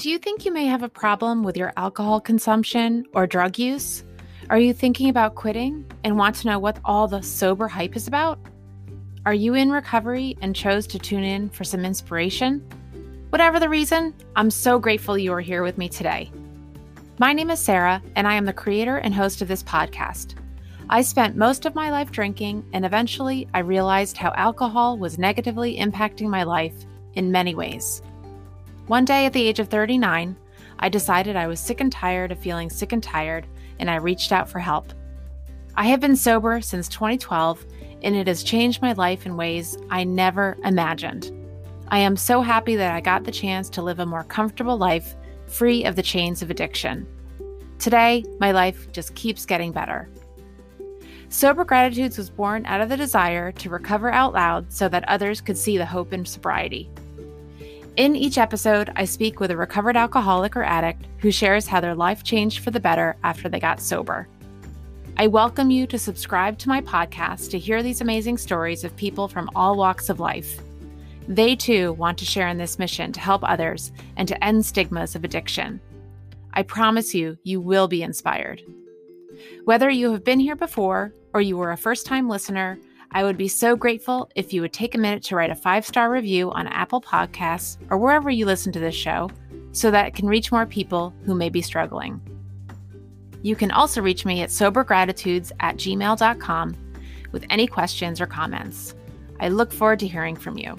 Do you think you may have a problem with your alcohol consumption or drug use? Are you thinking about quitting and want to know what all the sober hype is about? Are you in recovery and chose to tune in for some inspiration? Whatever the reason, I'm so grateful you are here with me today. My name is Sarah, and I am the creator and host of this podcast. I spent most of my life drinking, and eventually I realized how alcohol was negatively impacting my life in many ways. One day at the age of 39, I decided I was sick and tired of feeling sick and tired, and I reached out for help. I have been sober since 2012, and it has changed my life in ways I never imagined. I am so happy that I got the chance to live a more comfortable life free of the chains of addiction. Today, my life just keeps getting better. Sober Gratitudes was born out of the desire to recover out loud so that others could see the hope in sobriety. In each episode, I speak with a recovered alcoholic or addict who shares how their life changed for the better after they got sober. I welcome you to subscribe to my podcast to hear these amazing stories of people from all walks of life. They too want to share in this mission to help others and to end stigmas of addiction. I promise you, you will be inspired. Whether you have been here before or you were a first time listener, I would be so grateful if you would take a minute to write a five star review on Apple Podcasts or wherever you listen to this show so that it can reach more people who may be struggling. You can also reach me at sobergratitudes at gmail.com with any questions or comments. I look forward to hearing from you.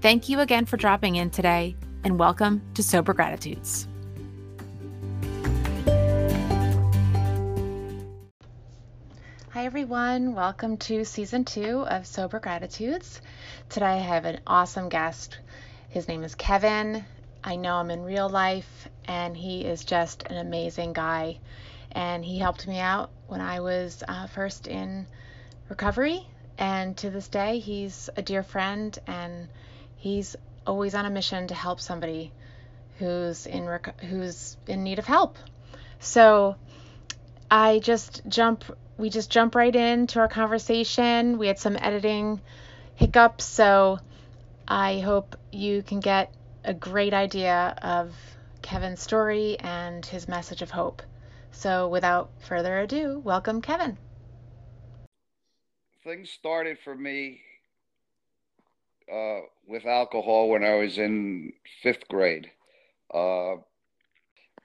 Thank you again for dropping in today, and welcome to Sober Gratitudes. Everyone. Welcome to season two of Sober Gratitudes. Today I have an awesome guest. His name is Kevin. I know him in real life, and he is just an amazing guy. And he helped me out when I was uh, first in recovery. And to this day, he's a dear friend, and he's always on a mission to help somebody who's in rec- who's in need of help. So I just jump we just jump right into our conversation. We had some editing hiccups, so I hope you can get a great idea of Kevin's story and his message of hope. So, without further ado, welcome, Kevin. Things started for me uh, with alcohol when I was in fifth grade. Uh,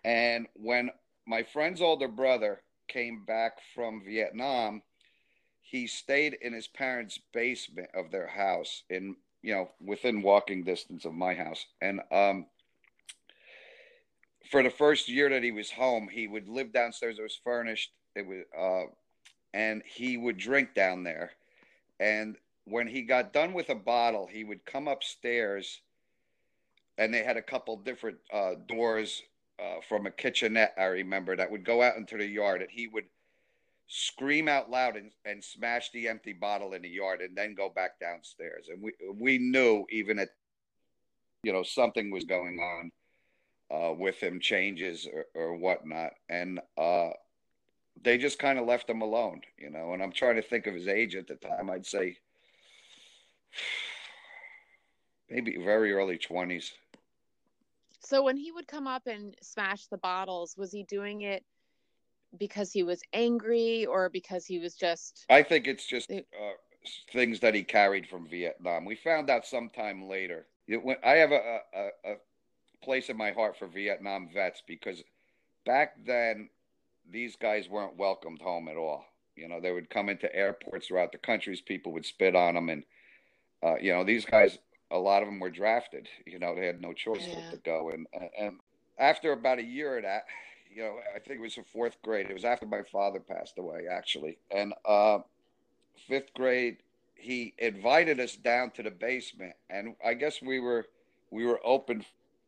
and when my friend's older brother came back from Vietnam, he stayed in his parents' basement of their house in you know within walking distance of my house. And um for the first year that he was home he would live downstairs. It was furnished. It was uh and he would drink down there. And when he got done with a bottle he would come upstairs and they had a couple different uh doors uh, from a kitchenette, I remember, that would go out into the yard and he would scream out loud and, and smash the empty bottle in the yard and then go back downstairs. And we, we knew even at, you know, something was going on uh, with him, changes or, or whatnot. And uh, they just kind of left him alone, you know. And I'm trying to think of his age at the time. I'd say maybe very early 20s. So when he would come up and smash the bottles, was he doing it because he was angry or because he was just? I think it's just uh, things that he carried from Vietnam. We found out sometime later. It I have a, a, a place in my heart for Vietnam vets because back then these guys weren't welcomed home at all. You know, they would come into airports throughout the countries. People would spit on them, and uh, you know, these guys a lot of them were drafted. You know, they had no choice yeah. but to go. And and after about a year of that, you know, I think it was the fourth grade. It was after my father passed away, actually. And uh, fifth grade, he invited us down to the basement, and I guess we were we were open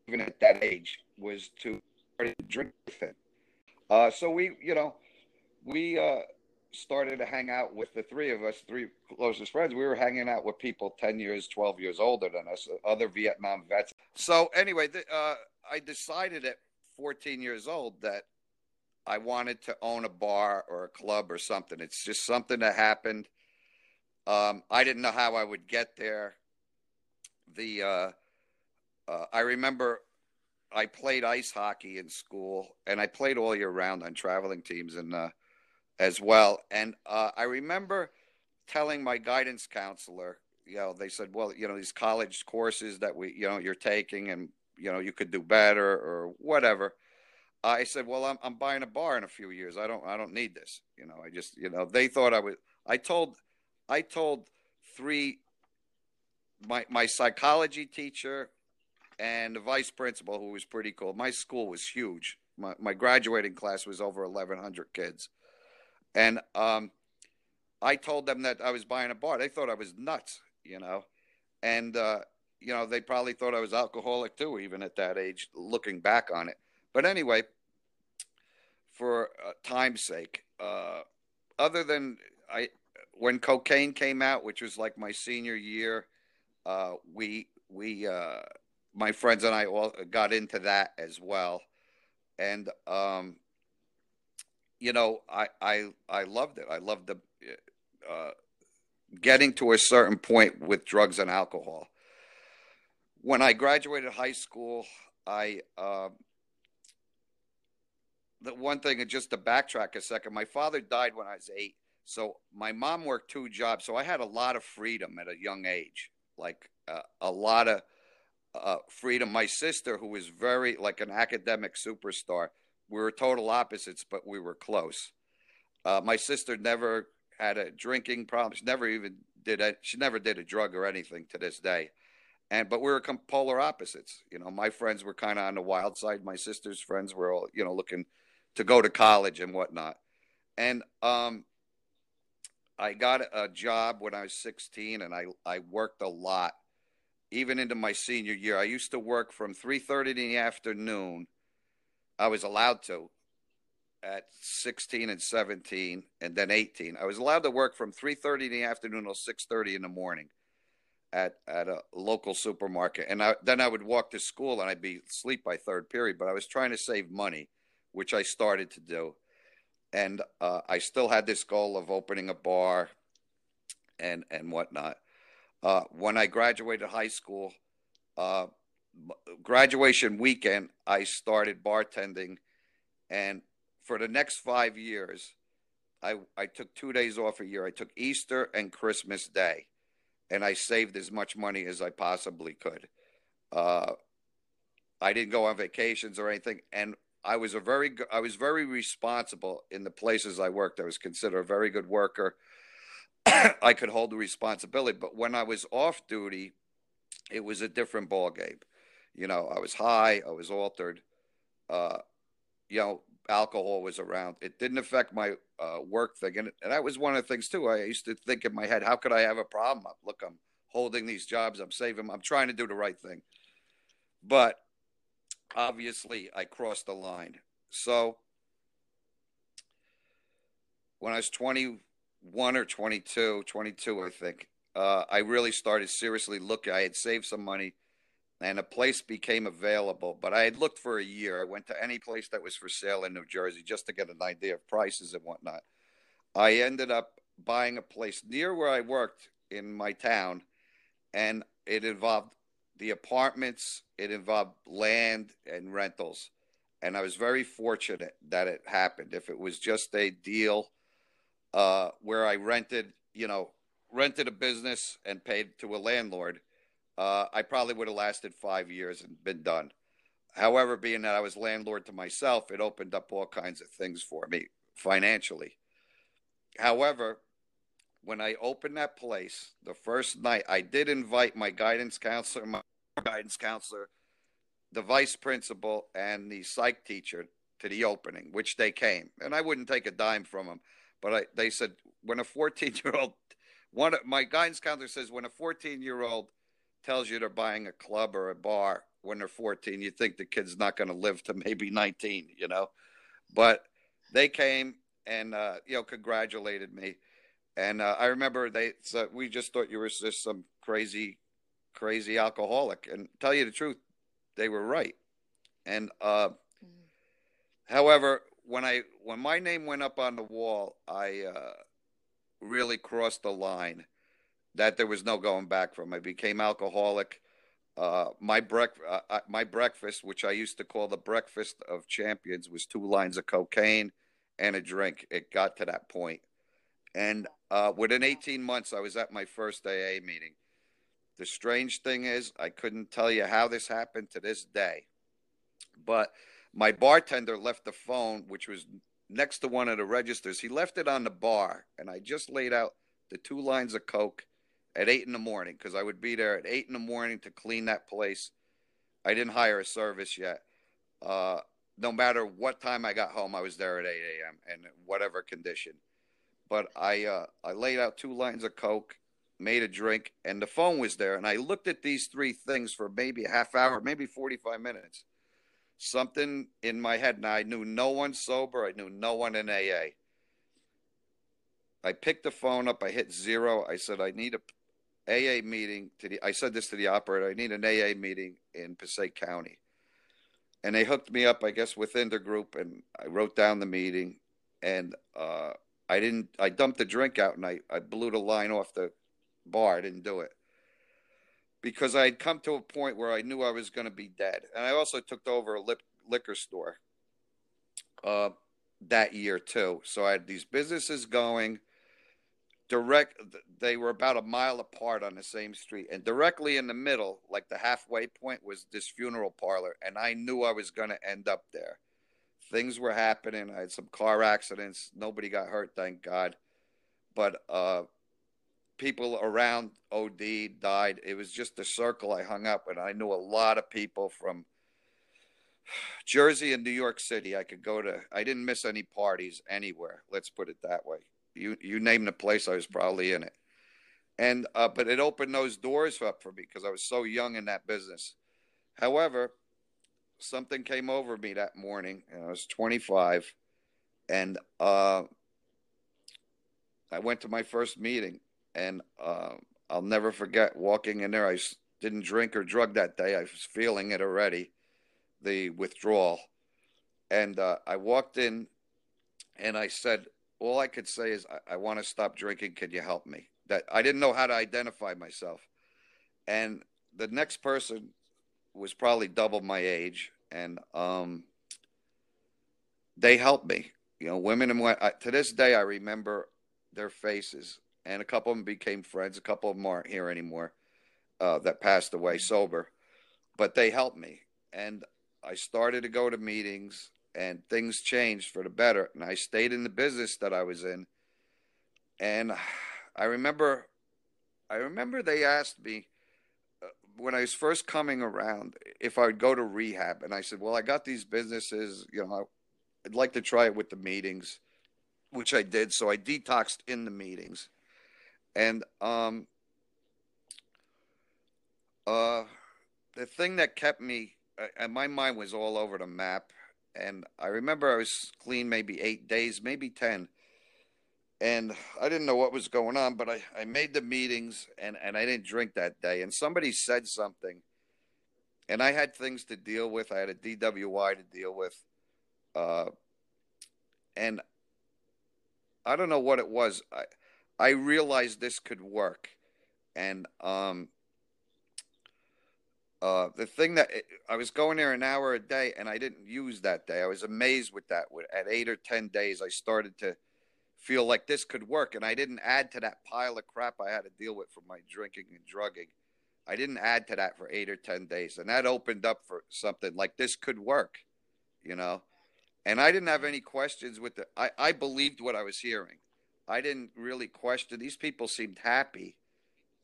even at that age was to drink with him. Uh, so we, you know, we uh, started to hang out with the three of us, three closest friends. We were hanging out with people 10 years, 12 years older than us, other Vietnam vets. So, anyway, uh, I decided at 14 years old that I wanted to own a bar or a club or something. It's just something that happened. Um, I didn't know how I would get there. The uh, uh, I remember I played ice hockey in school, and I played all year round on traveling teams and uh, as well. And uh, I remember telling my guidance counselor, you know, they said, well, you know, these college courses that we, you know, you're taking, and you know, you could do better or whatever. I said, well, I'm I'm buying a bar in a few years. I don't I don't need this. You know, I just you know they thought I was. I told I told three my my psychology teacher and the vice principal who was pretty cool. My school was huge. My my graduating class was over 1100 kids. And um I told them that I was buying a bar. They thought I was nuts, you know. And uh you know, they probably thought I was alcoholic too even at that age looking back on it. But anyway, for uh, time's sake. Uh, other than I, when cocaine came out, which was like my senior year, uh, we we uh, my friends and I all got into that as well, and um, you know I I I loved it. I loved the uh, getting to a certain point with drugs and alcohol. When I graduated high school, I uh, the one thing, just to backtrack a second, my father died when I was eight. So my mom worked two jobs. So I had a lot of freedom at a young age, like uh, a lot of uh, freedom. My sister, who was very like an academic superstar, we were total opposites, but we were close. Uh, my sister never had a drinking problem. She never even did a, she never did a drug or anything to this day. And but we were polar opposites. You know, my friends were kind of on the wild side. My sister's friends were all, you know, looking to go to college and whatnot. And um, I got a job when I was 16, and I I worked a lot, even into my senior year. I used to work from 3:30 in the afternoon. I was allowed to at 16 and 17, and then 18. I was allowed to work from 3:30 in the afternoon till 6:30 in the morning at at a local supermarket, and I, then I would walk to school and I'd be asleep by third period. But I was trying to save money which I started to do. And uh, I still had this goal of opening a bar and, and whatnot. Uh, when I graduated high school, uh, graduation weekend, I started bartending. And for the next five years, I, I took two days off a year. I took Easter and Christmas Day, and I saved as much money as I possibly could. Uh, I didn't go on vacations or anything. And I was a very I was very responsible in the places I worked. I was considered a very good worker. I could hold the responsibility, but when I was off duty, it was a different ball game. You know, I was high, I was altered. Uh, you know, alcohol was around. It didn't affect my uh, work thing, and, and that was one of the things too. I used to think in my head, how could I have a problem? Look, I'm holding these jobs, I'm saving, I'm trying to do the right thing, but obviously I crossed the line. So when I was 21 or 22, 22, I think, uh, I really started seriously looking. I had saved some money and a place became available, but I had looked for a year. I went to any place that was for sale in New Jersey just to get an idea of prices and whatnot. I ended up buying a place near where I worked in my town, and it involved the apartments, it involved land and rentals. And I was very fortunate that it happened. If it was just a deal uh, where I rented, you know, rented a business and paid to a landlord, uh, I probably would have lasted five years and been done. However, being that I was landlord to myself, it opened up all kinds of things for me financially. However, when I opened that place the first night, I did invite my guidance counselor, my guidance counselor, the vice principal, and the psych teacher to the opening, which they came. And I wouldn't take a dime from them, but I, they said when a 14 year old, one of my guidance counselor says when a 14 year old tells you they're buying a club or a bar when they're 14, you think the kid's not going to live to maybe 19, you know. But they came and uh, you know congratulated me and uh, I remember they so we just thought you were just some crazy, crazy alcoholic. And tell you the truth, they were right. And uh, mm. however, when I when my name went up on the wall, I uh, really crossed the line that there was no going back from. I became alcoholic. uh, my uh, uh, my breakfast, which I used to call the breakfast of champions, was two lines of cocaine and a drink. It got to that point, and uh, within 18 months, I was at my first AA meeting. The strange thing is, I couldn't tell you how this happened to this day, but my bartender left the phone, which was next to one of the registers. He left it on the bar, and I just laid out the two lines of coke at eight in the morning because I would be there at eight in the morning to clean that place. I didn't hire a service yet. Uh, no matter what time I got home, I was there at 8 a.m. and whatever condition. But I uh, I laid out two lines of coke, made a drink, and the phone was there. And I looked at these three things for maybe a half hour, maybe 45 minutes. Something in my head, and I knew no one sober. I knew no one in AA. I picked the phone up. I hit zero. I said, I need a AA meeting to the. I said this to the operator. I need an AA meeting in Passaic County, and they hooked me up. I guess within the group, and I wrote down the meeting, and uh, I didn't. I dumped the drink out, and I I blew the line off the bar. I didn't do it because I had come to a point where I knew I was going to be dead, and I also took over a lip, liquor store uh, that year too. So I had these businesses going direct they were about a mile apart on the same street and directly in the middle like the halfway point was this funeral parlor and i knew i was going to end up there. Things were happening i had some car accidents nobody got hurt thank god but uh, people around od died. It was just a circle i hung up and i knew a lot of people from jersey and new york city i could go to. I didn't miss any parties anywhere let's put it that way you you name the place, I was probably in it. And uh, but it opened those doors up for me because I was so young in that business. However, something came over me that morning, and I was 25, and uh, I went to my first meeting, and uh, I'll never forget walking in there. I didn't drink or drug that day. I was feeling it already, the withdrawal, and uh, I walked in, and I said, all I could say is, I, I want to stop drinking. Can you help me? That I didn't know how to identify myself. And the next person was probably double my age, and um, they helped me. You know, women and I, to this day, I remember their faces, and a couple of them became friends. A couple of them aren't here anymore uh, that passed away sober, but they helped me, and I started to go to meetings and things changed for the better. And I stayed in the business that I was in. And I remember, I remember they asked me uh, when I was first coming around if I would go to rehab. And I said, well, I got these businesses, you know, I'd like to try it with the meetings, which I did. So I detoxed in the meetings. And, um, uh, the thing that kept me, uh, and my mind was all over the map and I remember I was clean maybe eight days, maybe 10. And I didn't know what was going on, but I, I made the meetings and, and I didn't drink that day. And somebody said something, and I had things to deal with. I had a DWI to deal with. Uh, and I don't know what it was. I, I realized this could work. And um, uh, the thing that I was going there an hour a day, and I didn't use that day. I was amazed with that. At eight or ten days, I started to feel like this could work, and I didn't add to that pile of crap I had to deal with from my drinking and drugging. I didn't add to that for eight or ten days, and that opened up for something like this could work, you know. And I didn't have any questions with the. I I believed what I was hearing. I didn't really question. These people seemed happy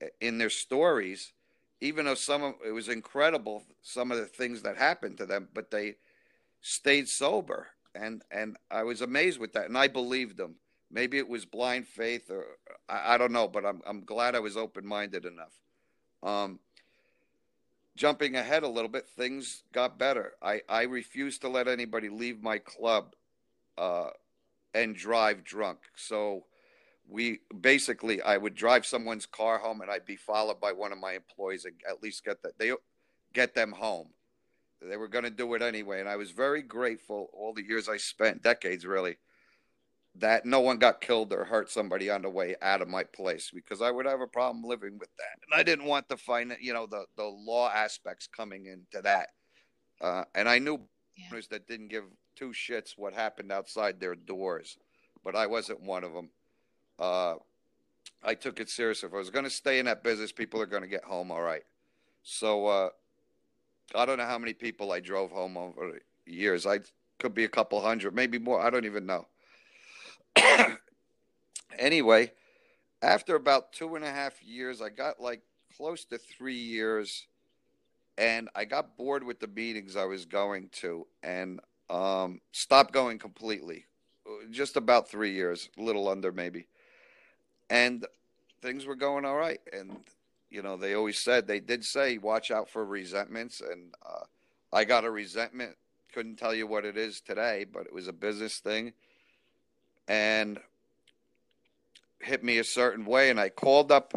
eh, in their stories even though some of it was incredible some of the things that happened to them but they stayed sober. And and i was amazed with that and i believed them. Maybe it was blind faith or i, I don't know but i'm i'm glad i was open-minded enough. Um jumping ahead a little bit things got better. I i refused to let anybody leave my club uh and drive drunk. So we basically I would drive someone's car home and I'd be followed by one of my employees and at least get that they get them home. They were going to do it anyway, and I was very grateful all the years I spent, decades really, that no one got killed or hurt somebody on the way out of my place because I would have a problem living with that. And I didn't want to find you know, the, the law aspects coming into that. Uh, and I knew yeah. that didn't give two shits what happened outside their doors, but I wasn't one of them. Uh, I took it serious. If I was going to stay in that business, people are going to get home all right. So uh, I don't know how many people I drove home over years. I could be a couple hundred, maybe more. I don't even know. anyway, after about two and a half years, I got like close to three years, and I got bored with the meetings I was going to, and um, stopped going completely. Just about three years, a little under maybe, and things were going all right. And you know, they always said they did say watch out for resentments, and uh, I got a resentment. Couldn't tell you what it is today, but it was a business thing and hit me a certain way. And I called up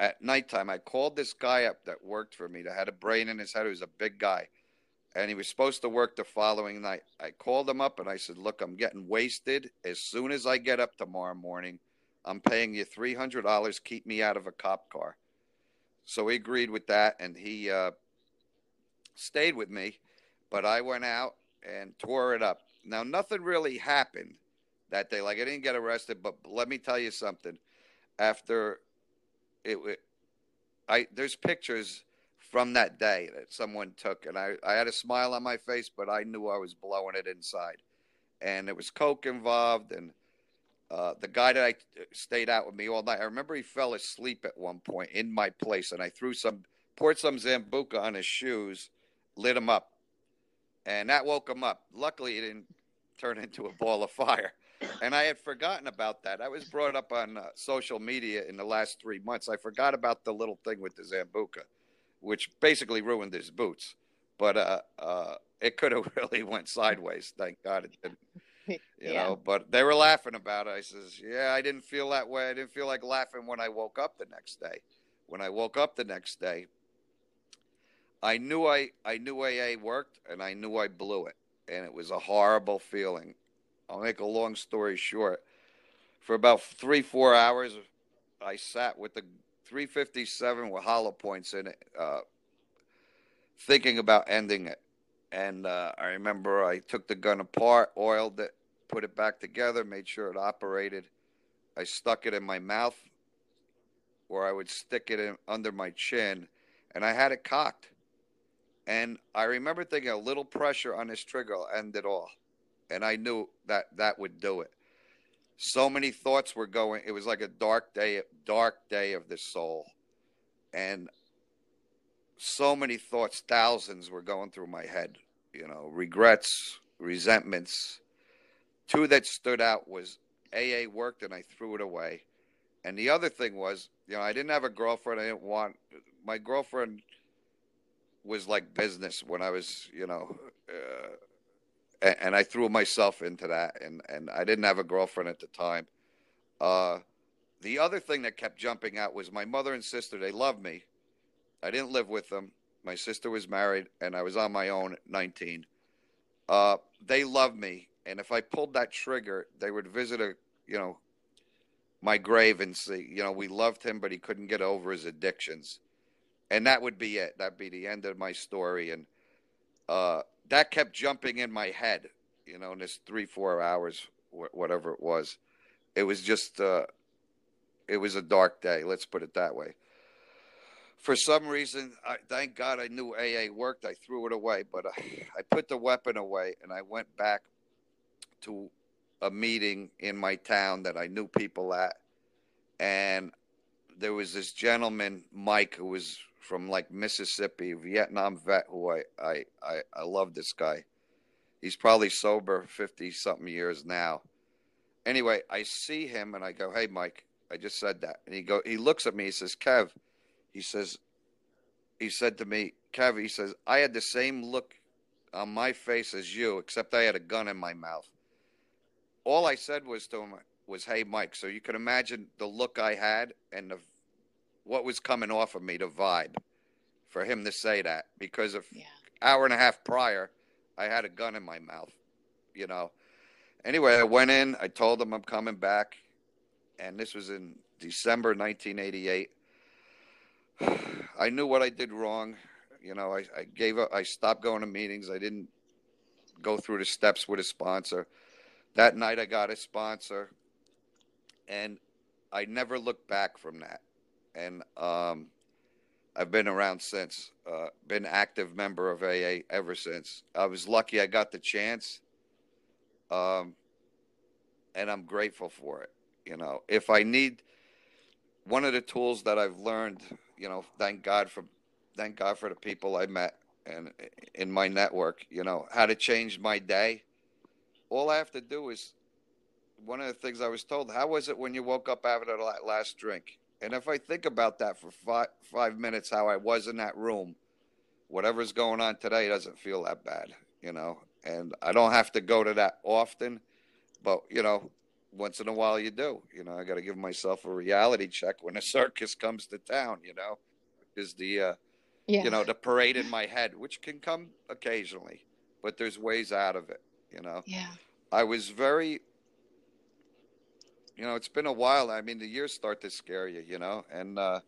at nighttime. I called this guy up that worked for me that had a brain in his head. He was a big guy. And he was supposed to work the following night. I called him up and I said, Look, I'm getting wasted. As soon as I get up tomorrow morning, I'm paying you $300. Keep me out of a cop car. So he agreed with that and he uh, stayed with me. But I went out and tore it up. Now, nothing really happened that day. Like I didn't get arrested, but let me tell you something. After it, I there's pictures from that day that someone took, and I I had a smile on my face, but I knew I was blowing it inside, and it was coke involved, and uh, the guy that I stayed out with me all night. I remember he fell asleep at one point in my place, and I threw some poured some Sambuca on his shoes, lit him up, and that woke him up. Luckily, he didn't turn into a ball of fire and I had forgotten about that. I was brought up on uh, social media in the last three months. I forgot about the little thing with the Sambuca, which basically ruined his boots. But uh, uh, it could have really went sideways. Thank God it didn't. You yeah. know, but they were laughing about it. I says, "Yeah, I didn't feel that way. I didn't feel like laughing when I woke up the next day. When I woke up the next day, I knew I I knew AA worked, and I knew I blew it, and it was a horrible feeling. I'll make a long story short. For about three, four hours, I sat with the 357 with hollow points in it, uh, thinking about ending it. And uh, I remember I took the gun apart, oiled it, put it back together, made sure it operated. I stuck it in my mouth, where I would stick it in under my chin, and I had it cocked. And I remember thinking a little pressure on this trigger will end it all and I knew that that would do it. So many thoughts were going. It was like a dark day, dark day of the soul, and so many thoughts, thousands were going through my head. You know, regrets, resentments. Two that stood out was AA worked, and I threw it away. And the other thing was, you know, I didn't have a girlfriend. I didn't want my girlfriend was like business when I was, you know, uh, and, I threw myself into that, and and I didn't have a girlfriend at the time. Uh, the other thing that kept jumping out was my mother and sister. They loved me. I didn't live with them. My sister was married, and I was on my own at 19. Uh, they loved me, and if I pulled that trigger, they would visit a, you know, my grave and see, you know, we loved him, but he couldn't get over his addictions, and that would be it. That'd be the end of my story. And uh, that kept jumping in my head, you know, in this three, four hours, wh- whatever it was. It was just, uh, it was a dark day. Let's put it that way. For some reason, I, thank God I knew AA worked. I threw it away, but I, I put the weapon away and I went back to a meeting in my town that I knew people at. And there was this gentleman, Mike, who was from like Mississippi, Vietnam vet who I, I, I, I love this guy. He's probably sober 50 something years now. Anyway, I see him and I go, Hey, Mike, I just said that. And he go, he looks at me, he says, Kev, he says, he said to me, Kev, he says, I had the same look on my face as you, except I had a gun in my mouth. All I said was to him was, Hey, Mike. So you can imagine the look I had and the what was coming off of me, the vibe, for him to say that because of yeah. hour and a half prior, I had a gun in my mouth, you know, anyway, I went in. I told them I'm coming back, and this was in December 1988. I knew what I did wrong. You know, I, I gave up. I stopped going to meetings. I didn't go through the steps with a sponsor. That night, I got a sponsor, and I never looked back from that. And um, I've been around since. Uh, been active member of AA ever since. I was lucky I got the chance, um, and I'm grateful for it. You know, if I need one of the tools that I've learned, you know, thank God for thank God for the people I met and in my network, you know, how to change my day. All I have to do is one of the things I was told, how was it when you woke up after that last drink? And if I think about that for five, five minutes, how I was in that room, whatever's going on today doesn't feel that bad, you know. And I don't have to go to that often, but, you know, once in a while you do. You know, I got to give myself a reality check when a circus comes to town, you know, is the, uh, yeah. you know, the parade in my head, which can come occasionally, but there's ways out of it, you know. Yeah. I was very, you know, it's been a while. I mean, the years start to scare you, you know, and uh,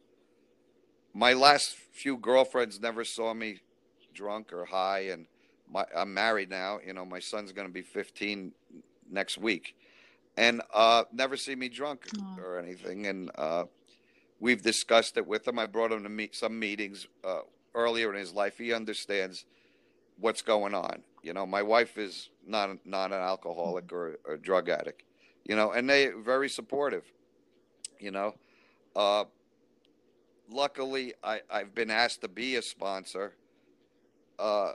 my last few girlfriends never saw me drunk or high, and my, I'm married now. You know, my son's going to be 15 next week, and uh, never see me drunk or anything. And uh, we've discussed it with him. I brought him to meet some meetings uh, earlier in his life. He understands what's going on. You know, my wife is not not an alcoholic or, a drug addict. You know, and they very supportive. You know, uh, luckily I I've been asked to be a sponsor, uh,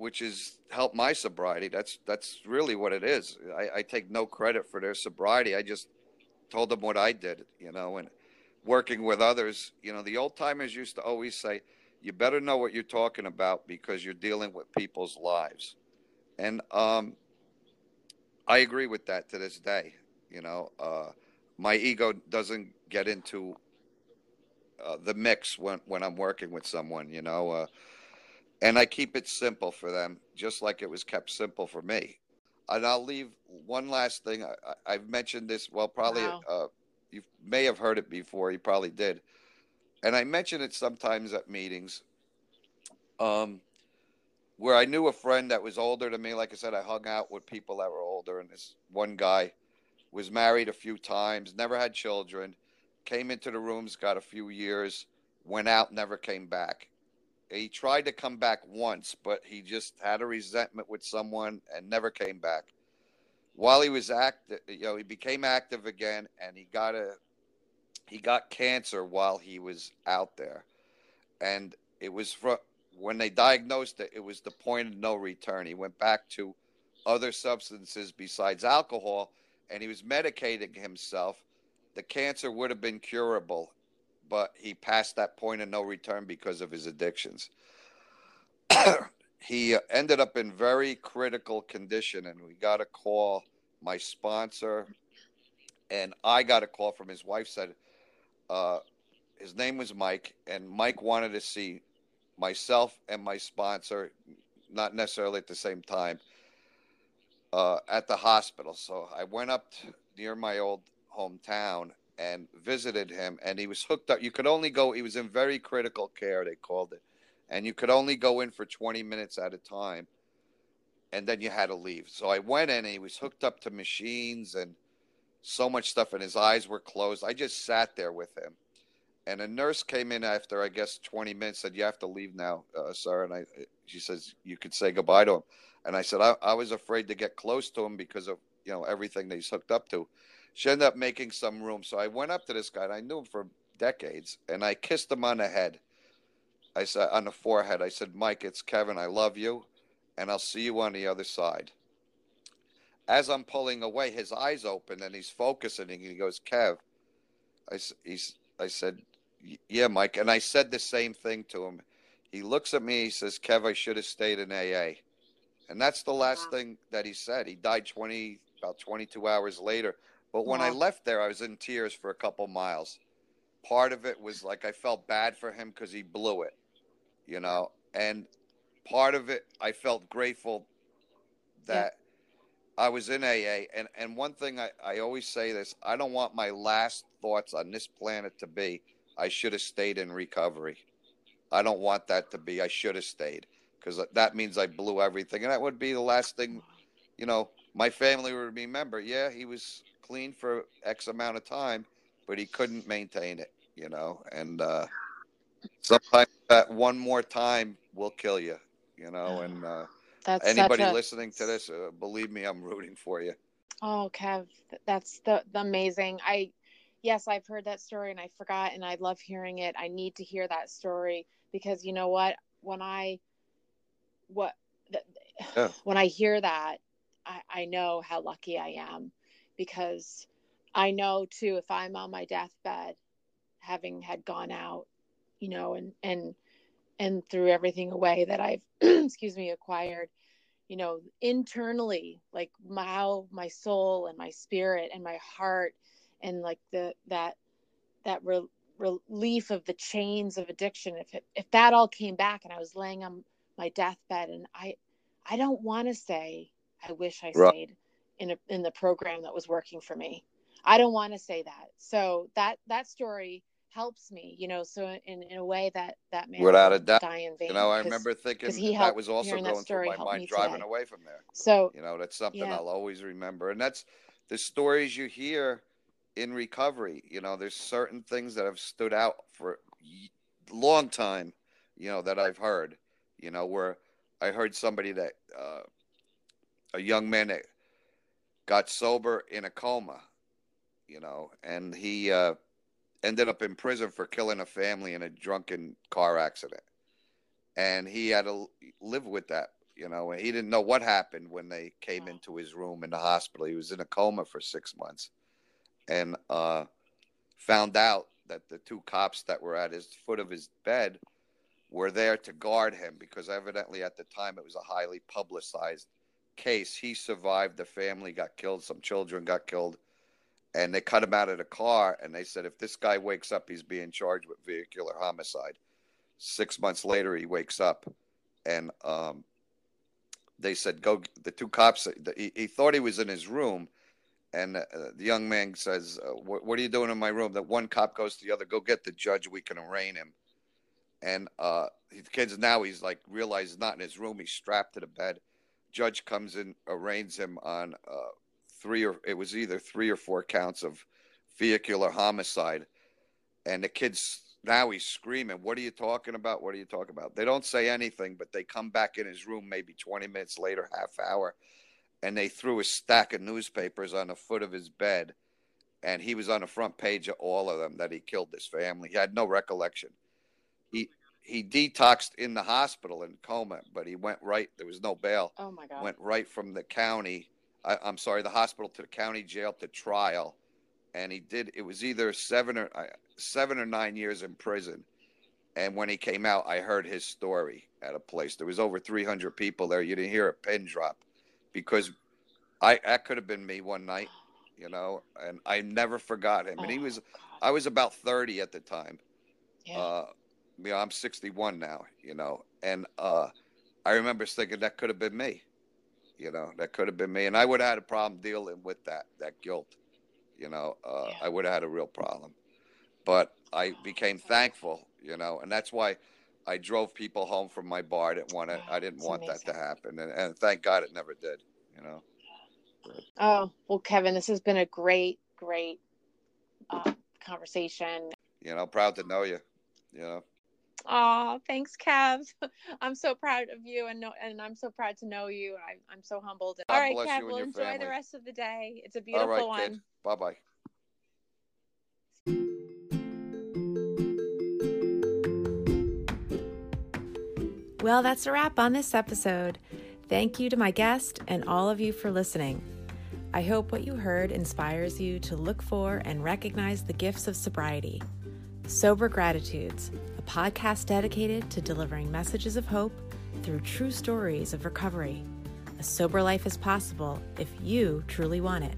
which has helped my sobriety. That's that's really what it is. I, I take no credit for their sobriety. I just told them what I did. You know, and working with others, you know, the old timers used to always say, you better know what you're talking about because you're dealing with people's lives. And um, I agree with that to this day. You know, uh, my ego doesn't get into uh, the mix when, when I'm working with someone, you know, uh, and I keep it simple for them, just like it was kept simple for me. And I'll leave one last thing. I, have mentioned this, well, probably wow. Uh, you may have heard it before. You probably did, and I mention it sometimes at meetings. Um, where I knew a friend that was older than me. Like I said, I hung out with people that were older, and this one guy was married a few times, never had children, came into the rooms, got a few years, went out, never came back. He tried to come back once, but he just had a resentment with someone and never came back while he was active, you know, he became active again, and he got a he got cancer while he was out there, and it was for when they diagnosed it, it was the point of no return. He went back to other substances besides alcohol, and he was medicating himself. The cancer would have been curable, but he passed that point of no return because of his addictions. he ended up in very critical condition, and we got a call my sponsor, and I got a call from his wife said uh, his name was Mike, and Mike wanted to see myself and my sponsor, not necessarily at the same time, uh, at the hospital. So I went up near my old hometown and visited him, and he was hooked up. You could only go; he was in very critical care. They called it, and you could only go in for 20 minutes at a time and then you had to leave. So I went in and he was hooked up to machines and so much stuff, and his eyes were closed. I just sat there with him. And a nurse came in after, I guess, 20 minutes, said, You have to leave now, uh, sir. And I, she says, You could say goodbye to him. And I said, I, I was afraid to get close to him because of, you know, everything that he's hooked up to. She ended up making some room. So I went up to this guy, and I knew him for decades, and I kissed him on the head. I said, on the forehead, I said, Mike, it's Kevin. I love you and I'll see you on the other side. As I'm pulling away, his eyes open and he's focusing and he goes, Kev, I, he's, I said, yeah, Mike. And I said the same thing to him. He looks at me, he says, Kev, I should have stayed in AA. And that's the last wow. thing that he said. He died 20, about 22 hours later. But when wow. I left there, I was in tears for a couple miles. Part of it was like I felt bad for him because he blew it, you know. And part of it, I felt grateful that I was in AA, and and one thing I I always say this: I don't want my last thoughts on this planet to be I should have stayed in recovery. I don't want that to be I should have stayed because that means I blew everything, and that would be the last thing, you know, my family would remember. Yeah, he was clean for X amount of time, but he couldn't maintain it, you know, and uh, sometimes that one more time will kill you, you know, and. Uh, that's anybody a... listening to this. Uh, believe me, I'm rooting for you. Oh, Kev, that's the, the amazing. I, yes, I've heard that story and I forgot, and I love hearing it. I need to hear that story because you know what? When I, what, yeah. when I hear that, I, I know how lucky I am because I know too if I'm on my deathbed, having had gone out, you know, and and and threw everything away that I've, excuse me, acquired, you know, internally, like how my soul and my spirit and my heart and like the, that, that re- relief of the chains of addiction, if it, if that all came back and I was laying on my deathbed and I, I don't want to say, I wish I right. stayed in a, in the program that was working for me. I don't want to say that. So that, that story helps me, you know, so in, in a way that that man without a doubt, die in vain. You know, I remember thinking he that was also going through my mind driving today. away from there. So you know, that's something yeah. I'll always remember, and that's the stories you hear in recovery. You know, there's certain things that have stood out for a long time. You know that I've heard. You know, where I heard somebody that uh, a young man that got sober in a coma. You know, and he. Uh, ended up in prison for killing a family in a drunken car accident. And he had to live with that, you know. And he didn't know what happened when they came into his room in the hospital. He was in a coma for six months and uh, found out that the two cops that were at his foot of his bed were there to guard him because evidently at the time it was a highly publicized case. He survived, the family got killed, some children got killed and they cut him out of the car and they said if this guy wakes up he's being charged with vehicular homicide six months later he wakes up and um, they said go the two cops he, he, thought he was in his room and uh, the young man says uh, what, what, are you doing in my room that one cop goes to the other go get the judge we can arraign him and uh, the kid's now he's like realizes not in his room he's strapped to the bed judge comes in arraigns him on uh, three or it was either three or four counts of vehicular homicide, and the kid's now he's screaming, "What are you talking about? What are you talking about?" They don't say anything, but they come back in his room maybe 20 minutes later, half hour, and they threw a stack of newspapers on the foot of his bed, and he was on the front page of all of them that he killed this family. He had no recollection. He he detoxed in the hospital in coma, but he went right. There was no bail. Oh my God! Went right from the county I, am sorry, the hospital to the county jail to trial, and he did. It was either seven or uh, seven or nine years in prison. And when he came out, I heard his story at a place. There was over 300 people there. You didn't hear a pin drop, because I that could have been me one night, you know. And I never forgot him. And he oh, was, I was about 30 at the time. Yeah. Uh, you know, I'm 61 now, you know, and uh, I remember thinking that could have been me you know, that could have been me, and I would have had a problem dealing with that that guilt. You know, uh, yeah. I would have had a real problem. But I became thankful, you know, and that's why I drove people home from my bar. I didn't want to. I didn't want amazing. that to happen, and, and thank God it never did. You know. Oh well, Kevin, this has been a great, great uh, conversation. You know, proud to know you. You know. Oh, thanks, Kev. I'm so proud of you, and no, and I'm so proud to know you. I, am so humbled. God All right, Kev. We'll enjoy family. the rest of the day. It's a beautiful All right, one. Bye bye. Well, that's a wrap on this episode. Thank you to my guest and all of you for listening. I hope what you heard inspires you to look for and recognize the gifts of sobriety. Sober Gratitudes, a podcast dedicated to delivering messages of hope through true stories of recovery. A sober life is possible if you truly want it.